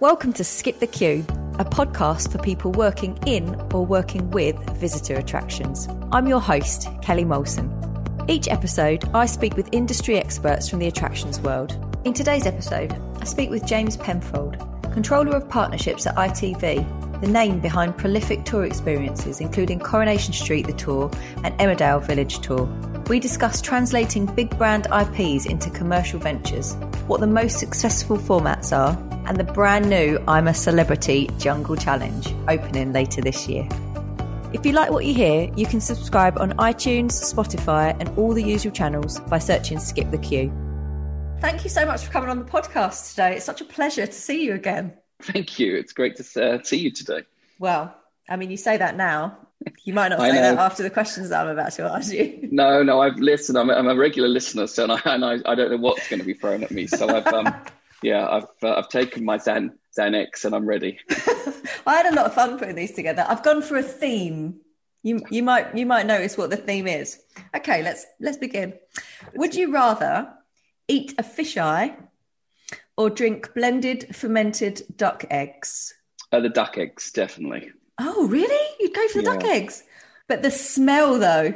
Welcome to Skip the Queue, a podcast for people working in or working with visitor attractions. I'm your host, Kelly Molson. Each episode, I speak with industry experts from the attractions world. In today's episode, I speak with James Penfold, Controller of Partnerships at ITV, the name behind prolific tour experiences including Coronation Street The Tour and Emmerdale Village Tour. We discuss translating big brand IPs into commercial ventures, what the most successful formats are, and the brand new I'm a Celebrity Jungle Challenge opening later this year. If you like what you hear, you can subscribe on iTunes, Spotify, and all the usual channels by searching Skip the Queue. Thank you so much for coming on the podcast today. It's such a pleasure to see you again. Thank you. It's great to uh, see you today. Well, I mean, you say that now. You might not say that after the questions that I'm about to ask you. No, no, I've listened. I'm, I'm a regular listener, so and I, and I, I, don't know what's going to be thrown at me. So I've um, yeah, I've uh, I've taken my Xan Xanax and I'm ready. I had a lot of fun putting these together. I've gone for a theme. You you might you might notice what the theme is. Okay, let's let's begin. Would you rather eat a fisheye or drink blended fermented duck eggs? Uh, the duck eggs, definitely. Oh, really? You'd go for the yeah. duck eggs, but the smell though.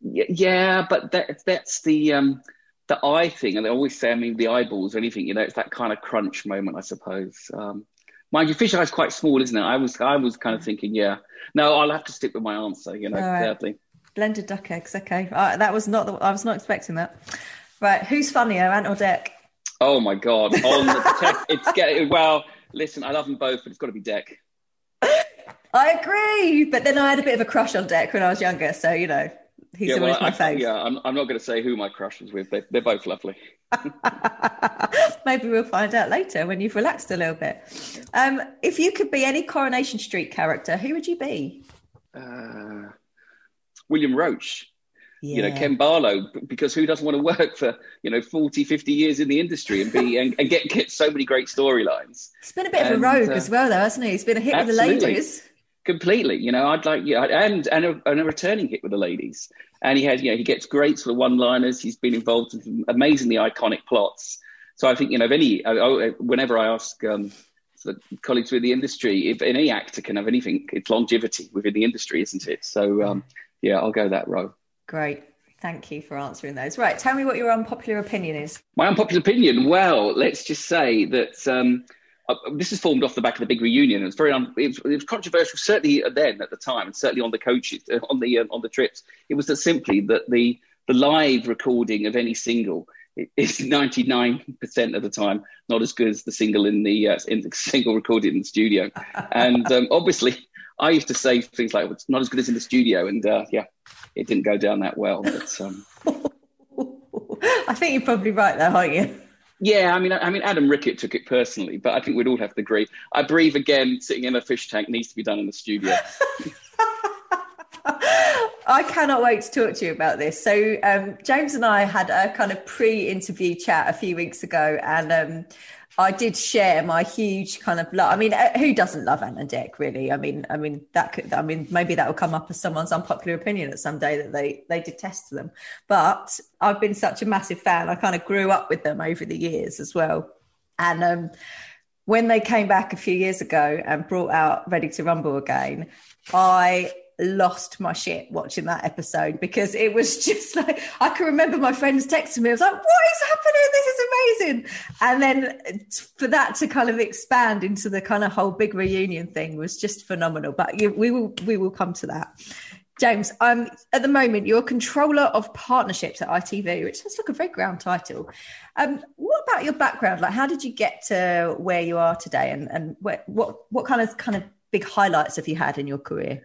Yeah, but that, that's the um, the eye thing, and they always say, I mean, the eyeballs or anything, you know, it's that kind of crunch moment, I suppose. Um, mind you, fish eye is quite small, isn't it? I was, I was kind of thinking, yeah, no, I'll have to stick with my answer, you know, right. sadly. Blended duck eggs, okay. Uh, that was not, the, I was not expecting that. Right, who's funnier, Ant or Dec? Oh my God, on the tech, it's getting, well, listen, I love them both, but it's got to be Dec. I agree, but then I had a bit of a crush on Dec when I was younger, so you know. He's yeah, always well, my fave. Yeah, I'm, I'm not going to say who my crush was with. They, they're both lovely. Maybe we'll find out later when you've relaxed a little bit. Um, if you could be any Coronation Street character, who would you be? Uh, William Roache. Yeah. You know, Ken Barlow, because who doesn't want to work for, you know, 40, 50 years in the industry and be and, and get, get so many great storylines? He's been a bit and, of a rogue uh, as well, though, hasn't he? He's been a hit absolutely. with the ladies completely. You know, I'd like yeah, and and a, and a returning hit with the ladies. And he has, you know, he gets great sort of one-liners. He's been involved in some amazingly iconic plots. So I think, you know, if any, whenever I ask um, sort of colleagues within the industry, if any actor can have anything, it's longevity within the industry, isn't it? So um, yeah, I'll go that row. Great. Thank you for answering those. Right, tell me what your unpopular opinion is. My unpopular opinion. Well, let's just say that. Um, uh, this is formed off the back of the big reunion. It's very un- it, was, it, was, controversial, certainly then at the time, and certainly on the coaches uh, on the uh, on the trips. It was that simply that the the live recording of any single is ninety nine percent of the time not as good as the single in the uh, in the single recorded in the studio. and um, obviously, I used to say things like "it's not as good as in the studio," and uh, yeah, it didn't go down that well. But um... I think you're probably right there, aren't you? Yeah, I mean, I mean, Adam Rickitt took it personally, but I think we'd all have to agree. I breathe again, sitting in a fish tank needs to be done in the studio. I cannot wait to talk to you about this. So, um, James and I had a kind of pre-interview chat a few weeks ago, and um, I did share my huge kind of love. I mean, uh, who doesn't love Ant and Dec, really? I mean, I mean that could. I mean, maybe that will come up as someone's unpopular opinion at some day that they they detest them. But I've been such a massive fan. I kind of grew up with them over the years as well, and um, when they came back a few years ago and brought out Ready to Rumble again, I lost my shit watching that episode because it was just like I can remember my friends texting me. I was like, "What is happening? This is amazing!" And then for that to kind of expand into the kind of whole big reunion thing was just phenomenal. But we will we will come to that. James, um, at the moment, you're controller of partnerships at ITV, which sounds like a very ground title. Um, what about your background? Like, how did you get to where you are today, and and what what what kind of kind of big highlights have you had in your career?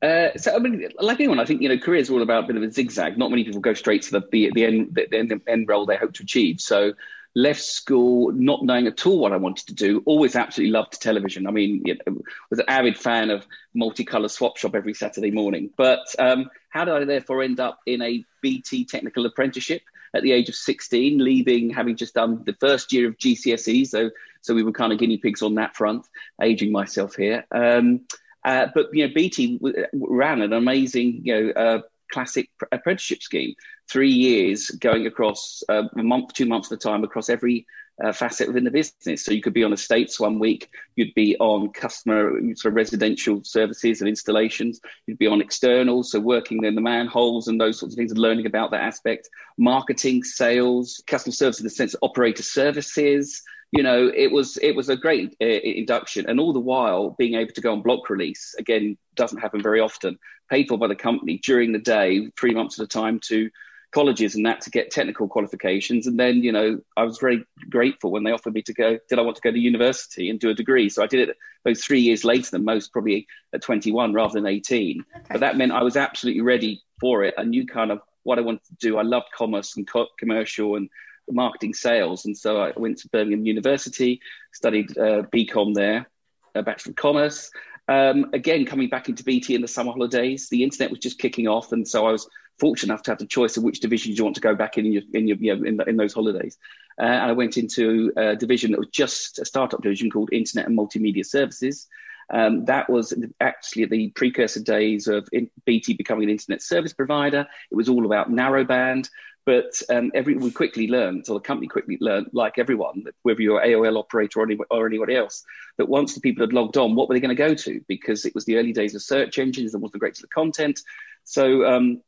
Uh, so I mean, like anyone, I think you know, careers are all about a bit of a zigzag. Not many people go straight to the the, the end the, the end role they hope to achieve. So left school not knowing at all what I wanted to do. Always absolutely loved television. I mean, you know, was an avid fan of multicolour swap shop every Saturday morning. But um, how did I therefore end up in a BT technical apprenticeship at the age of 16, leaving having just done the first year of GCSE? So so we were kind of guinea pigs on that front. Aging myself here. Um, uh, but you know, BT ran an amazing, you know, uh, classic apprenticeship scheme. Three years going across uh, a month, two months at a time across every uh, facet within the business. So you could be on estates one week, you'd be on customer sort of residential services and installations, you'd be on externals, so working in the manholes and those sorts of things and learning about that aspect, marketing, sales, customer service in the sense of operator services. You know, it was it was a great uh, induction, and all the while being able to go on block release again doesn't happen very often. Paid for by the company during the day, three months at a time to colleges and that to get technical qualifications. And then, you know, I was very grateful when they offered me to go, did I want to go to university and do a degree? So I did it those three years later than most, probably at 21 rather than 18. Okay. But that meant I was absolutely ready for it. I knew kind of what I wanted to do. I loved commerce and co- commercial and marketing sales. And so I went to Birmingham University, studied uh, BCom there, a Bachelor of Commerce. Um, again, coming back into BT in the summer holidays, the internet was just kicking off. And so I was fortunate enough to have the choice of which divisions you want to go back in in your, in, your, you know, in, the, in those holidays. Uh, and I went into a division that was just a startup division called Internet and Multimedia Services. Um, that was actually the precursor days of BT becoming an internet service provider. It was all about narrowband. But um, every, we quickly learned, or the company quickly learned, like everyone, whether you're AOL operator or, any, or anybody else, that once the people had logged on, what were they going to go to? Because it was the early days of search engines, there wasn't great deal of content. So um,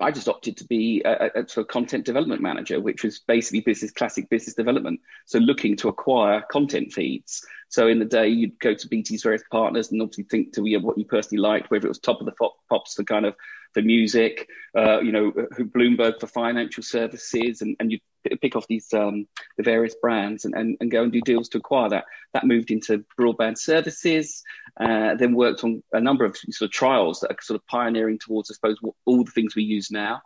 I just opted to be a, a, sort of content development manager, which was basically business classic business development. So looking to acquire content feeds. So in the day, you'd go to BT's various partners and obviously think to you know, what you personally liked, whether it was top of the pops for kind of for music, uh, you know, Bloomberg for financial services, and, and you pick off these um, the various brands and, and, and go and do deals to acquire that. That moved into broadband services, uh, then worked on a number of sort of trials that are sort of pioneering towards, I suppose, all the things we use now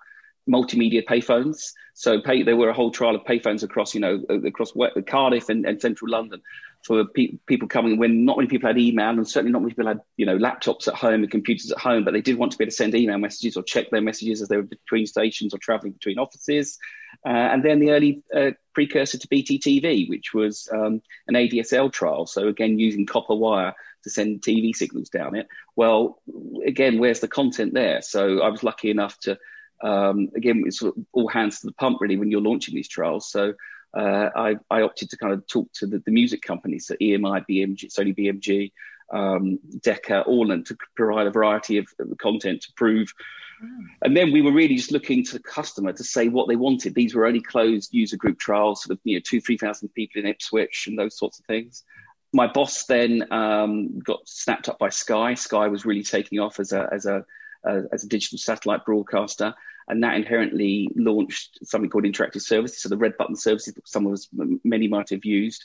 multimedia payphones. So pay, there were a whole trial of payphones across, you know, across Cardiff and, and central London for pe- people coming when not many people had email and certainly not many people had, you know, laptops at home and computers at home, but they did want to be able to send email messages or check their messages as they were between stations or traveling between offices. Uh, and then the early uh, precursor to BTTV, which was um, an ADSL trial. So again, using copper wire to send TV signals down it. Well, again, where's the content there? So I was lucky enough to um, again, it's sort of all hands to the pump really when you're launching these trials. So uh, I, I, opted to kind of talk to the, the music companies, so EMI, BMG, Sony BMG, um, Decca, all, and to provide a variety of content to prove. Mm. And then we were really just looking to the customer to say what they wanted. These were only closed user group trials, sort of you know two, three thousand people in Ipswich and those sorts of things. My boss then um, got snapped up by Sky. Sky was really taking off as a as a uh, as a digital satellite broadcaster, and that inherently launched something called interactive services. So the red button services that some of us, many might have used.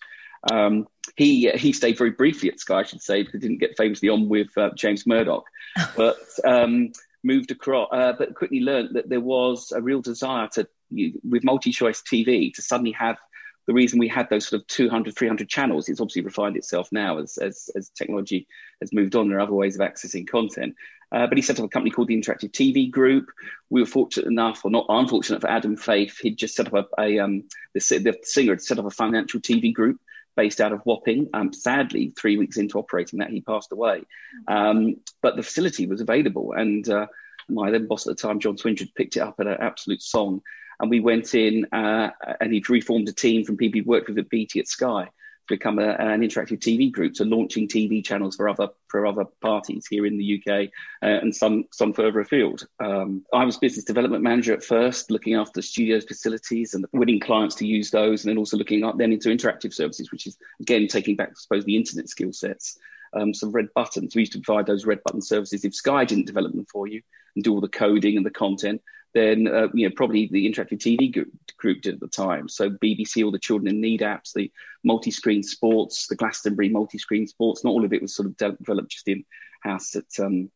Um, he he stayed very briefly at Sky, I should say, because he didn't get famously on with uh, James Murdoch, but um, moved across. Uh, but quickly learned that there was a real desire to, with multi-choice TV, to suddenly have the reason we had those sort of 200, 300 channels, it's obviously refined itself now as, as, as technology has moved on. There are other ways of accessing content. Uh, but he set up a company called the Interactive TV Group. We were fortunate enough, or not unfortunate for Adam Faith, he'd just set up a, a um, the, the, singer had set up a financial TV group based out of Wapping. Um, sadly, three weeks into operating that, he passed away. Um, but the facility was available, and uh, my then boss at the time, John Swindred, picked it up at an absolute song. And we went in, uh, and he'd reformed a team from people he'd worked with at BT at Sky become a, an interactive TV group, so launching TV channels for other for other parties here in the UK uh, and some some further afield. Um, I was business development manager at first, looking after studios facilities and winning clients to use those, and then also looking up then into interactive services, which is again taking back, I suppose, the internet skill sets. Um, some red buttons. We used to provide those red button services. If Sky didn't develop them for you and do all the coding and the content, then uh, you know probably the interactive TV group, group, did at the time. So BBC, all the children in need apps, the multi-screen sports, the Glastonbury multi-screen sports. Not all of it was sort of developed just in house at um,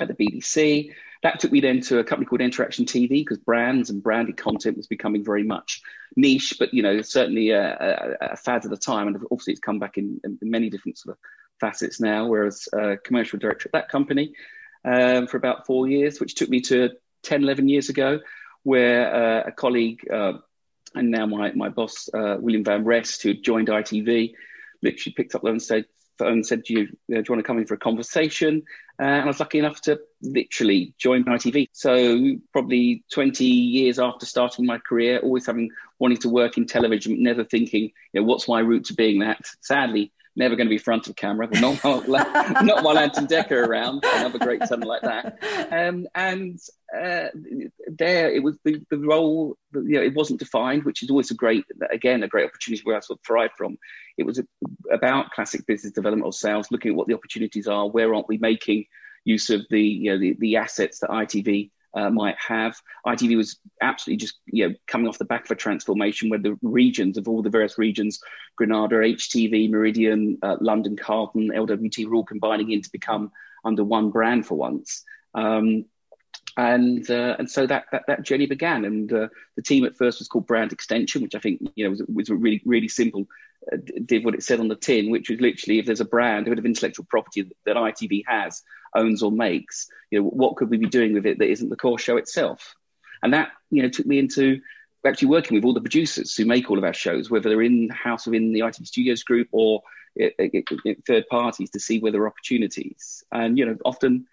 at the BBC. That took me then to a company called Interaction TV because brands and branded content was becoming very much niche, but you know certainly a, a, a fad at the time, and obviously it's come back in, in many different sort of facets now. Whereas uh, commercial director at that company um, for about four years, which took me to 10, 11 years ago, where uh, a colleague uh, and now my, my boss, uh, William Van Rest, who joined ITV, literally picked up and said, and said, do you, do you want to come in for a conversation? Uh, and I was lucky enough to literally join ITV. So probably 20 years after starting my career, always having wanting to work in television, never thinking, you know, what's my route to being that? Sadly, never going to be front of camera, not while, not while Ant and Dec around. Another great son like that. Um, and uh, there, it was the, the role. You know, it wasn't defined, which is always a great, again, a great opportunity where I sort of thrive from. It was about classic business development or sales, looking at what the opportunities are. Where aren't we making use of the you know the, the assets that ITV uh, might have. ITV was absolutely just you know coming off the back of a transformation where the regions of all the various regions, Granada, HTV, Meridian, uh, London, Carlton, LWT, were all combining in to become under one brand for once. Um, and uh, and so that, that that journey began. And uh, the team at first was called Brand Extension, which I think you know was, was really really simple. Uh, did what it said on the tin, which was literally if there's a brand, a bit of intellectual property that, ITV has, owns or makes, you know, what could we be doing with it that isn't the core show itself? And that, you know, took me into actually working with all the producers who make all of our shows, whether they're in house within the ITV Studios group or it, it, it, third parties to see are opportunities. And, you know, often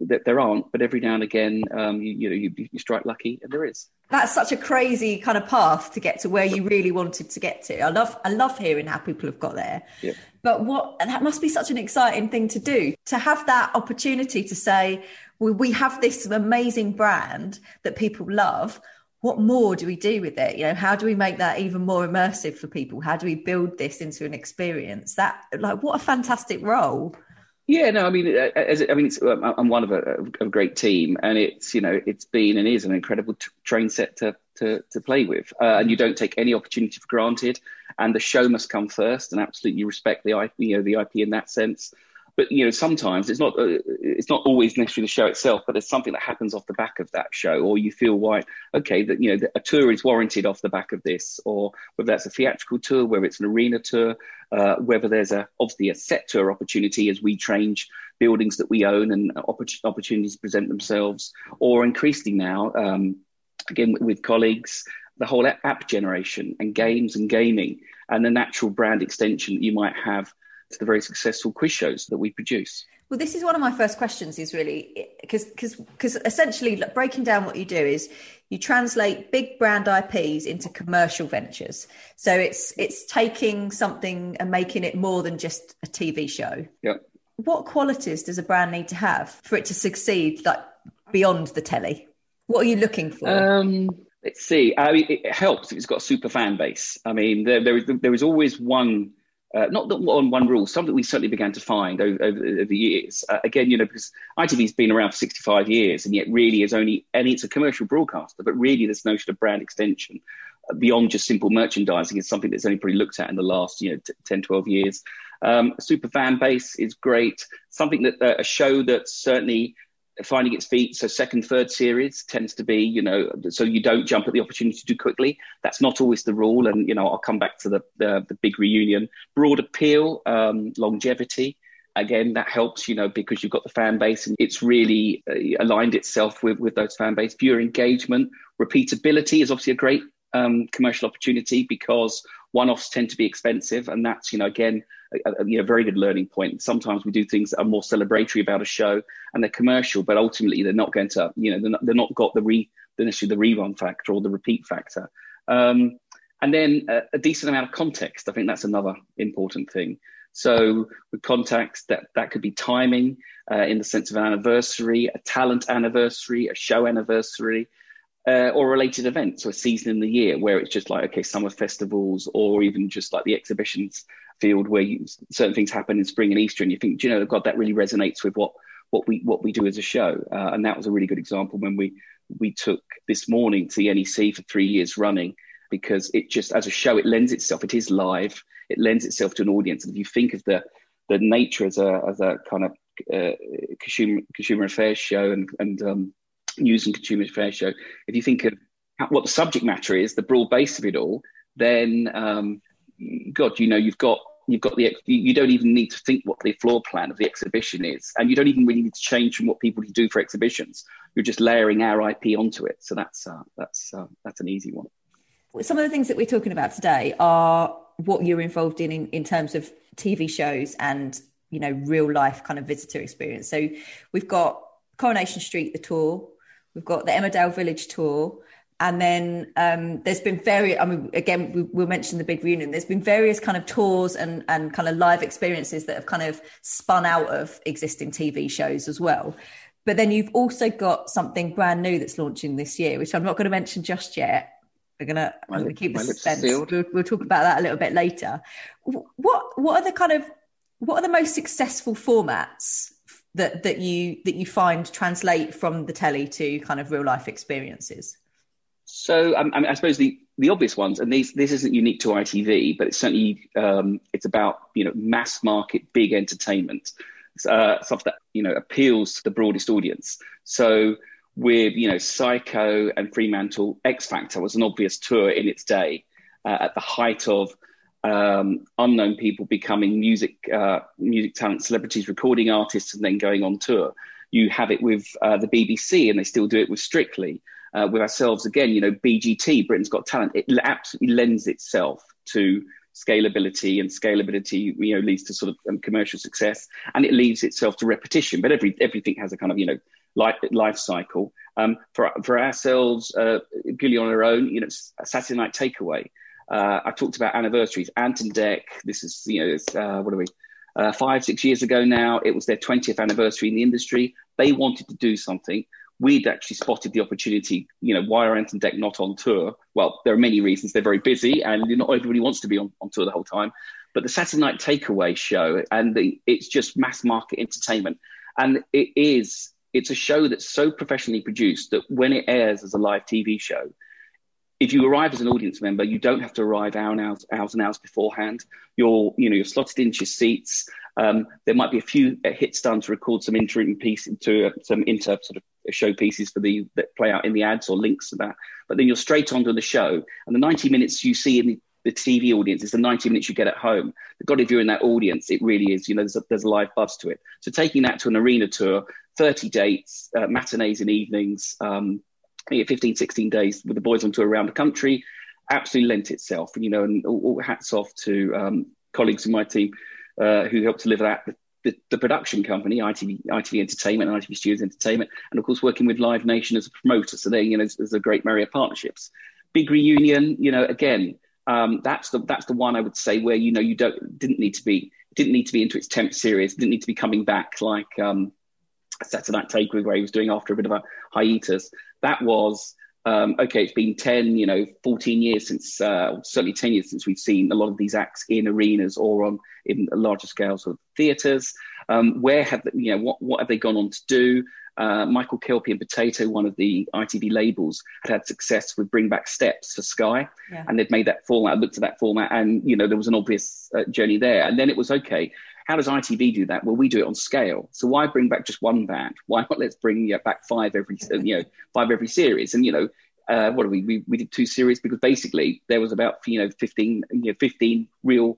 that there aren't, but every now and again, um, you, you, know, you, you, strike lucky, and there is. That's such a crazy kind of path to get to where you really wanted to get to. I love, I love hearing how people have got there. Yeah. But what that must be such an exciting thing to do to have that opportunity to say, well, we have this amazing brand that people love. What more do we do with it? You know, how do we make that even more immersive for people? How do we build this into an experience? That, like, what a fantastic role. Yeah, no, I mean, uh, as, I mean, I'm one of a, a, great team, and it's you know, it's been and is an incredible t- train set to to, to play with, uh, and you don't take any opportunity for granted. And the show must come first, and absolutely respect the IP, you know, the IP in that sense but you know sometimes it's not uh, it's not always necessarily the show itself but there's something that happens off the back of that show or you feel right okay that you know a tour is warranted off the back of this or whether that's a theatrical tour whether it's an arena tour uh, whether there's a obviously a set tour opportunity as we change buildings that we own and opportunities present themselves or increasingly now um, again with colleagues the whole app generation and games and gaming and the natural brand extension that you might have to the very successful quiz shows that we produce. Well, this is one of my first questions. Is really because because because essentially breaking down what you do is you translate big brand IPs into commercial ventures. So it's it's taking something and making it more than just a TV show. Yeah. What qualities does a brand need to have for it to succeed, like beyond the telly? What are you looking for? Um, let's see. I mean, it helps if it's got a super fan base. I mean, there, there is there is always one uh, not on one rule, something we certainly began to find over, over, over the years. Uh, again, you know, because ITV's been around for 65 years, and yet really is only, and it's a commercial broadcaster, but really this notion of brand extension uh, beyond just simple merchandising is something that's only probably looked at in the last, you know, t- 10, 12 years. Um, super fan base is great. Something that uh, a show that certainly finding its feet. So second, third series tends to be, you know, so you don't jump at the opportunity too quickly. That's not always the rule. And, you know, I'll come back to the, the, the big reunion. Broad appeal, um, longevity. Again, that helps, you know, because you've got the fan base and it's really uh, aligned itself with, with those fan base. Viewer engagement, repeatability is obviously a great um, commercial opportunity because one-offs tend to be expensive, and that's you know again a, a you know, very good learning point. Sometimes we do things that are more celebratory about a show, and they're commercial, but ultimately they're not going to you know they're not, they're not got the re the necessarily the rerun factor or the repeat factor. Um, and then a, a, decent amount of context. I think that's another important thing. So with context, that that could be timing uh, in the sense of an anniversary, a talent anniversary, a show anniversary uh, or related events or a season in the year where it's just like okay summer festivals or even just like the exhibitions field where you, certain things happen in spring and easter and you think you know god that really resonates with what what we what we do as a show. Uh, and that was a really good example when we we took this morning to the nec for three years running because it just as a show it lends itself it is live it lends itself to an audience. And if you think of the the nature as a as a kind of uh, consumer consumer affairs show and and um, news and consumer affairs show, if you think of what the subject matter is, the broad base of it all, then um, God, you know, you've got you've got the you don't even need to think what the floor plan of the exhibition is, and you don't even really need to change from what people do for exhibitions. You're just layering our IP onto it, so that's uh, that's uh, that's an easy one. Some of the things that we're talking about today are what you're involved in, in in terms of TV shows and you know real life kind of visitor experience. So we've got Coronation Street, the tour. We've got the Emmerdale Village tour. And then um, there's been very, I mean, again, we, we'll mention the big reunion. There's been various kind of tours and, and kind of live experiences that have kind of spun out of existing TV shows as well. But then you've also got something brand new that's launching this year, which I'm not going to mention just yet. We're gonna, gonna keep the suspense. We'll, we'll, talk about that a little bit later. What what are the kind of what are the most successful formats that that you that you find translate from the telly to kind of real life experiences? So um, I, mean, I suppose the, the obvious ones, and these, this isn't unique to ITV, but it's certainly um, it's about you know mass market, big entertainment, uh, stuff that you know appeals to the broadest audience. So with you know Syco and Fremantle, X Factor was an obvious tour in its day, uh, at the height of um, unknown people becoming music uh, music talent celebrities, recording artists, and then going on tour. You have it with uh, the BBC, and they still do it with Strictly uh, with ourselves again, you know, BGT, Britain's Got Talent, it absolutely lends itself to scalability and scalability, you know, leads to sort of um, commercial success and it leads itself to repetition. But every everything has a kind of, you know, life, life cycle. Um, for, for ourselves, uh, purely on our own, you know, Saturday Night Takeaway. Uh, I talked about anniversaries. Ant and Dec, this is, you know, uh, what are we? Uh, five, six years ago now, it was their 20th anniversary in the industry. They wanted to do something we'd actually spotted the opportunity. You know, why are Ant and Dec not on tour? Well, there are many reasons. They're very busy, and not everybody wants to be on, on tour the whole time. But the Saturday Night Takeaway show, and the, it's just mass market entertainment, and it is. It's a show that's so professionally produced that when it airs as a live TV show, if you arrive as an audience member, you don't have to arrive hours and hours, hours and hours beforehand. You're, you know, you're slotted into your seats. Um, there might be a few hits done to record some interim piece into uh, some inter sort of show pieces for the that play out in the ads or links to that. But then you're straight onto the show, and the 90 minutes you see in the, the TV audience is the 90 minutes you get at home. But God, if you're in that audience, it really is. You know, there's a, there's a live buzz to it. So taking that to an arena tour, 30 dates, uh, matinees and evenings. Um, 15, 16 days with the boys on tour around the country, absolutely lent itself. And, you know, and all, all hats off to um, colleagues in my team uh, who helped deliver that. The, the, the, production company, ITV, ITV Entertainment and ITV Studios Entertainment, and of course working with Live Nation as a promoter. So there, you know, there's, a great Marriott partnerships. Big reunion, you know, again, um, that's the that's the one I would say where you know you don't didn't need to be didn't need to be into its tenth series, didn't need to be coming back like um, Saturday Night Takeover where he was doing after a bit of a hiatus. That was um, okay, it's been 10, you know, 14 years since, uh, certainly 10 years since we've seen a lot of these acts in arenas or on in larger scales of theatres. Um, where have, they, you know, what, what have they gone on to do? Uh, Michael Kelpie and Potato, one of the ITV labels, had had success with Bring Back Steps for Sky, yeah. and they'd made that format. I looked at that format, and you know there was an obvious uh, journey there. And then it was okay. How does ITV do that? Well, we do it on scale. So why bring back just one band? Why not let's bring back five every you know five every series? And you know uh, what do we, we we did two series because basically there was about you know 15 you know 15 real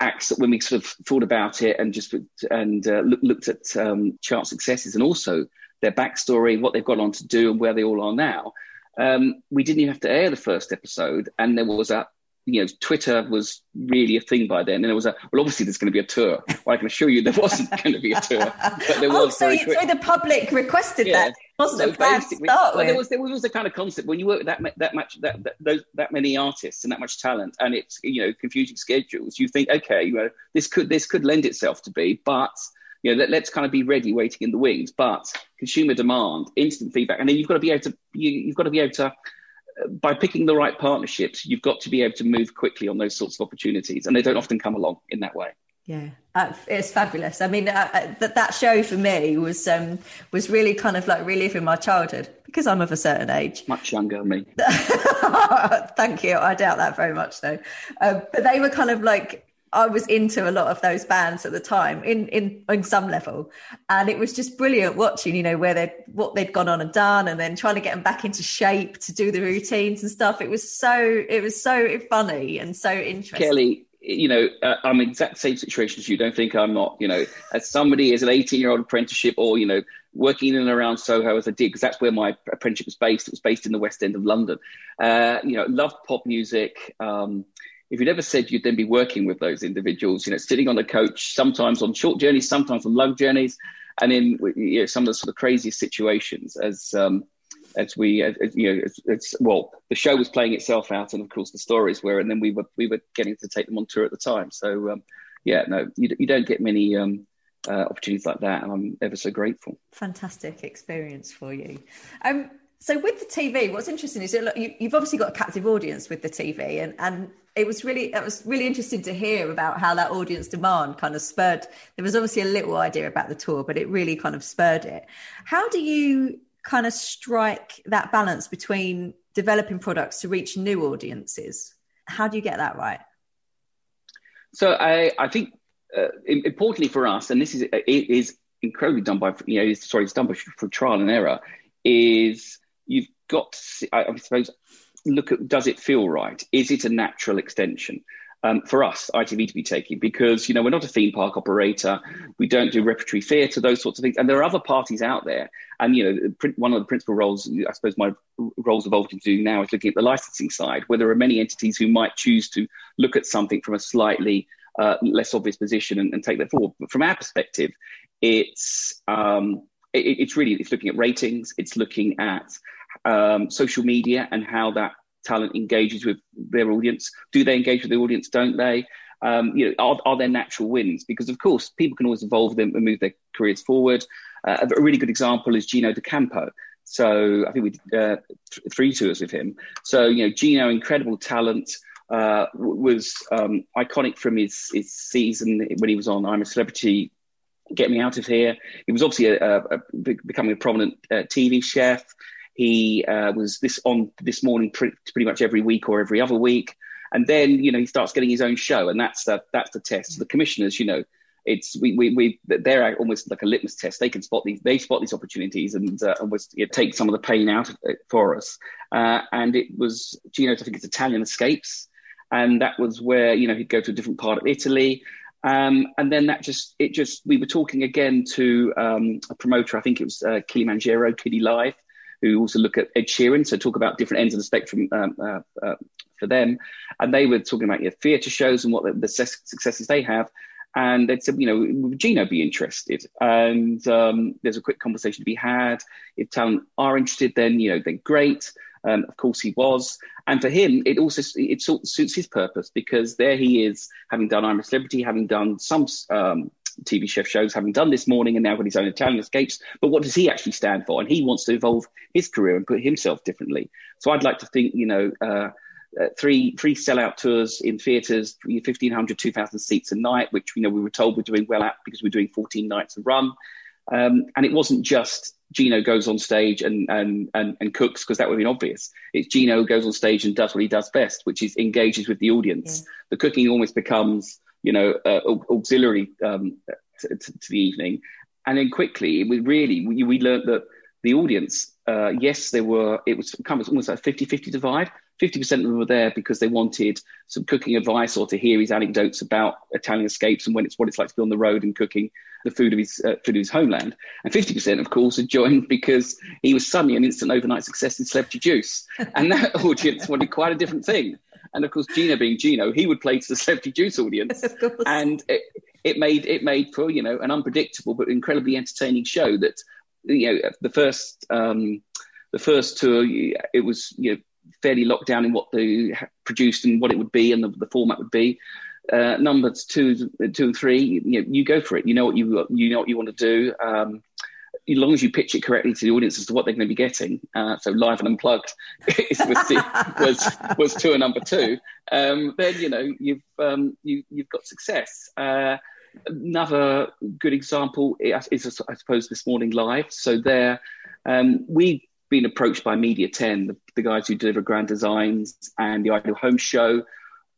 acts that when we sort of thought about it and just and uh, look, looked at um, chart successes and also their backstory, what they've gone on to do, and where they all are now. Um, we didn't even have to air the first episode, and there was a you know, Twitter was really a thing by then. And there was a, well, obviously there's going to be a tour. Well, I can assure you there wasn't going to be a tour. But there oh, was so, so the public requested yeah. that, wasn't so it? Plan to start well, there was there was a kind of concept when you work with that that much that, that those that many artists and that much talent, and it's you know confusing schedules. You think, okay, you know, this could this could lend itself to be, but you know, let, us kind of be ready, waiting in the wings. But consumer demand, instant feedback, and then you've got to be able to you, you've got to be able to by picking the right partnerships, you've got to be able to move quickly on those sorts of opportunities, and they don't often come along in that way. Yeah, uh, it's fabulous. I mean, uh, uh, that that show for me was um, was really kind of like reliving my childhood because I'm of a certain age. Much younger than me. Thank you. I doubt that very much, though. Uh, but they were kind of like I was into a lot of those bands at the time in in in some level, and it was just brilliant watching. You know where they what they'd gone on and done, and then trying to get them back into shape to do the routines and stuff. It was so it was so funny and so interesting. Kelly, you know, uh, I'm exact same situation as you. Don't think I'm not. You know, as somebody as an 18 year old apprenticeship, or you know, working in and around Soho as I did, because that's where my apprenticeship was based. It was based in the West End of London. Uh, you know, loved pop music. Um, if you'd ever said you'd then be working with those individuals, you know, sitting on a coach, sometimes on short journeys, sometimes on long journeys, and in you know, some of the sort of craziest situations as um, as we as, you know it's, it's, well the show was playing itself out and of course the stories were and then we were we were getting to take them on tour at the time. So um, yeah no you, you don't get many um, uh, opportunities like that and I'm ever so grateful. Fantastic experience for you. Um, so with the TV what's interesting is that you, you've obviously got a captive audience with the TV and and it was really it was really interesting to hear about how that audience demand kind of spurred there was obviously a little idea about the tour but it really kind of spurred it. How do you kind of strike that balance between developing products to reach new audiences? How do you get that right? So i i think uh, importantly for us and this is it is incredibly done by you know sorry it's done by, for trial and error is you've got to, I, I suppose look at does it feel right? Is it a natural extension? Um, for us, ITV to be taking because you know we're not a theme park operator, we don't do repertory theatre, those sorts of things, and there are other parties out there. And you know, one of the principal roles, I suppose, my roles evolved into doing now is looking at the licensing side, where there are many entities who might choose to look at something from a slightly uh, less obvious position and, and, take that forward. But from our perspective, it's um, it, it's really it's looking at ratings, it's looking at um, social media and how that talent engages with their audience. Do they engage with the audience? Don't they? Um, you know, are, are there natural wins? Because of course, people can always evolve them and move their careers forward. Uh, a really good example is Gino D'Acampo. So I think we did uh, th- three tours with him. So you know, Gino, incredible talent, uh, was um, iconic from his his season when he was on I'm a Celebrity. Get me out of here. He was obviously a, a, a becoming a prominent uh, TV chef. He uh, was this on this morning pretty, pretty, much every week or every other week, and then you know he starts getting his own show, and that's the that's the test. So the commissioners, you know, it's we we, we they're almost like a litmus test. They can spot these they spot these opportunities and uh, almost you know, take some of the pain out of it for us. Uh, and it was Gino, I think it's Italian Escapes, and that was where you know he'd go to a different part of Italy. Um, and then that just it just we were talking again to um, a promoter. I think it was uh, Kilimanjaro, Kiddie Live, who also look at Ed Sheeran, so talk about different ends of the spectrum um, uh, uh, for them. And they were talking about your theatre shows and what the, the, successes they have. And they said, you know, would Gino be interested? And um, there's a quick conversation to be had. If talent are interested, then, you know, then great. Um, of course, he was. And for him, it also it suits his purpose because there he is, having done I'm a Celebrity, having done some um, TV chef shows, having done this morning and now got his own Italian escapes. But what does he actually stand for? And he wants to evolve his career and put himself differently. So I'd like to think, you know, uh, uh, three three sellout tours in theatres, 1,500, 2,000 seats a night, which you know we were told we're doing well at because we're doing 14 nights a run. Um, and it wasn't just Gino goes on stage and and and, and cooks because that would be obvious. It's Gino goes on stage and does what he does best, which is engages with the audience. Yeah. The cooking almost becomes you know, uh, auxiliary um, to, to, the evening. And then quickly, we really, we, we learned that the audience, uh, yes, there were, it was kind of almost like 50 50 divide. 50% of them were there because they wanted some cooking advice or to hear his anecdotes about Italian escapes and when it's what it's like to be on the road and cooking the food of his uh, food of his homeland. And 50%, of course, had joined because he was suddenly an instant overnight success in Celebrity Juice. And that audience wanted quite a different thing. And of course, Gino being Gino, he would play to the Celebrity Juice audience, and it, it made it made for you know an unpredictable but incredibly entertaining show. That you know the first um, the first tour, it was you know fairly locked down in what they produced and what it would be and the, the format would be. Uh, numbers two, two and three, you, know, you go for it. You know what you you know what you want to do. Um, as long as you pitch it correctly to the audience as to what they're going to be getting. Uh, so live and unplugged was, was, was tour number two. Um, then you know you've um, you, you've got success. Uh, another good example is, I suppose, this morning live. So there, um, we've been approached by Media Ten, the, the guys who deliver Grand Designs and the Ideal Home Show,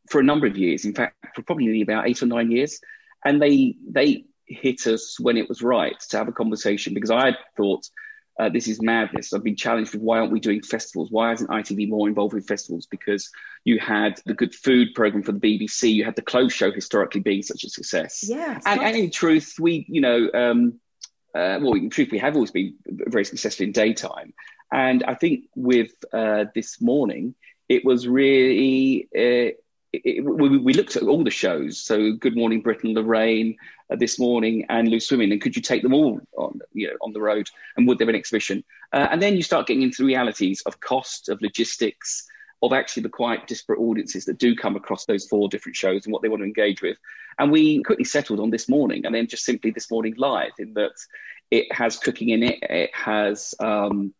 for a number of years. In fact, for probably about eight or nine years, and they they hit us when it was right to have a conversation because I thought uh, this is madness. I've been challenged with why aren't we doing festivals? Why isn't ITV more involved with festivals? Because you had the good food program for the BBC, you had the clothes show historically being such a success. Yeah, and, and, in truth, we, you know, um, uh, well, in truth, we have always been very successful in daytime. And I think with uh, this morning, it was really uh, it, we, we, looked at all the shows. So Good Morning Britain, Lorraine this morning, and Loose Women. And could you take them all on, you know, on the road? And would there be an exhibition? Uh, and then you start getting into the realities of cost, of logistics, of actually the quite disparate audiences that do come across those four different shows and what they want to engage with. And we quickly settled on this morning, and then just simply this morning live, in that it has cooking in it, it has. Um,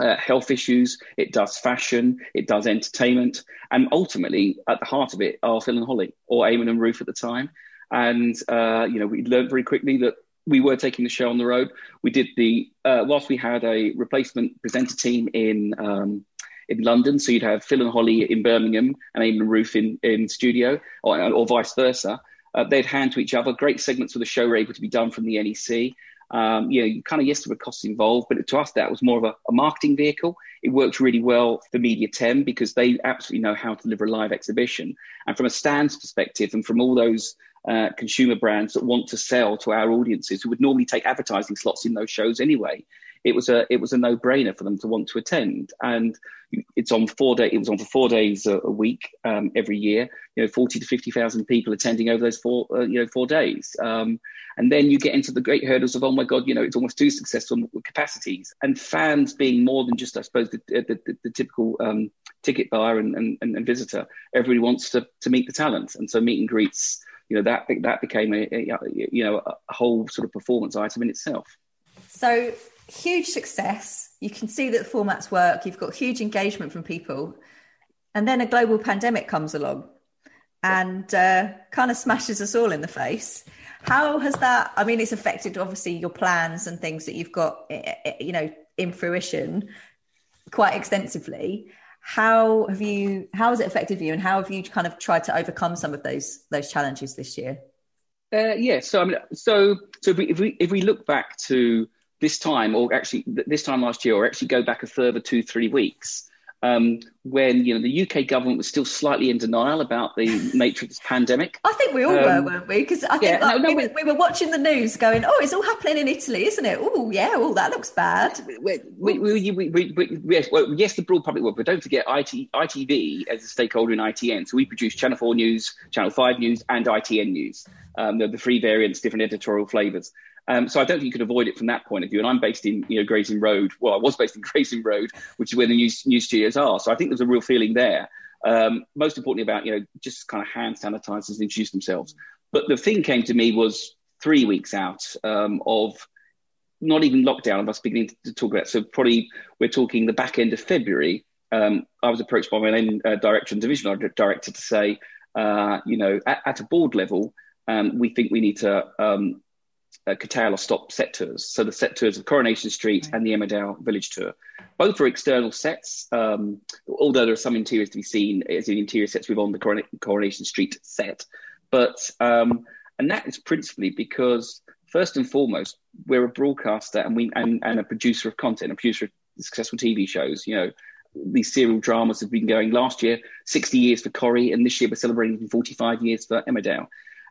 uh, health issues, it does fashion, it does entertainment, and ultimately at the heart of it are Phil and Holly or Eamonn and Ruth at the time. And uh, you know, we learned very quickly that we were taking the show on the road. We did the uh, whilst we had a replacement presenter team in um, in London, so you'd have Phil and Holly in Birmingham and and Ruth in in studio, or, or vice versa. Uh, they'd hand to each other. Great segments of the show were able to be done from the NEC. Um, you know, kind of yes, there were costs involved, but to us that was more of a, a, marketing vehicle. It worked really well for Media 10 because they absolutely know how to deliver a live exhibition. And from a stands perspective, and from all those uh, consumer brands that want to sell to our audiences who would normally take advertising slots in those shows anyway, it was a it was a no brainer for them to want to attend. And it's on four day. It was on for four days a, a week um, every year. You know, forty to fifty thousand people attending over those four uh, you know four days. Um, and then you get into the great hurdles of oh my god, you know, it's almost too successful capacities and fans being more than just I suppose the the, the, the typical um, ticket buyer and, and, and visitor. Everybody wants to to meet the talent, and so meet and greets. You know that that became a, a you know a whole sort of performance item in itself. So huge success. You can see that the formats work. You've got huge engagement from people. And then a global pandemic comes along and uh, kind of smashes us all in the face. How has that? I mean, it's affected obviously your plans and things that you've got, eh, eh, you know, in fruition quite extensively. How have you? How has it affected you, and how have you kind of tried to overcome some of those those challenges this year? Uh, yeah, so I mean, so so if we, if we if we look back to this time, or actually this time last year, or actually go back a further two, three weeks, um, when you know the UK government was still slightly in denial about the nature of this pandemic. I think we all um, were, weren't we? Because I think yeah, like, no, no, we, we, were watching the news, going, "Oh, it's all happening in Italy, isn't it? Oh, yeah, oh, that looks bad." We, we, yes, well, yes, the broad public, work, but don't forget IT, ITV as a stakeholder in ITN. So we produce Channel Four News, Channel Five News, and ITN News. Um, the, the three variants, different editorial flavours. Um, so I don't think you could avoid it from that point of view. And I'm based in, you know, Gray's Inn Road. Well, I was based in Gray's Inn Road, which is where the news, news studios are. So I think there's a real feeling there. Um, most importantly about, you know, just kind of hand sanitizers introduce themselves. But the thing came to me was three weeks out um, of not even lockdown of us beginning to talk about. So probably we're talking the back end of February. Um, I was approached by my own uh, director and divisional director to say, uh, you know, at, at, a board level, um, we think we need to um, uh, curtail or stop set tours. So the set tours of Coronation Street and the Emmerdale Village Tour. Both are external sets, um, although there are some interiors to be seen as the interior sets we've on the Coronation Street set. But um, and that is principally because first and foremost we're a broadcaster and we and, and a producer of content, a producer of successful TV shows. You know, these serial dramas have been going last year 60 years for Corrie, and this year we're celebrating 45 years for Emmerdale.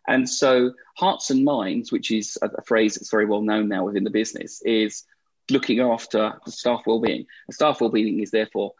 And so, hearts and minds, which is a, a phrase that's very well known now within the business, is looking after the staff well-being. And staff well-being is therefore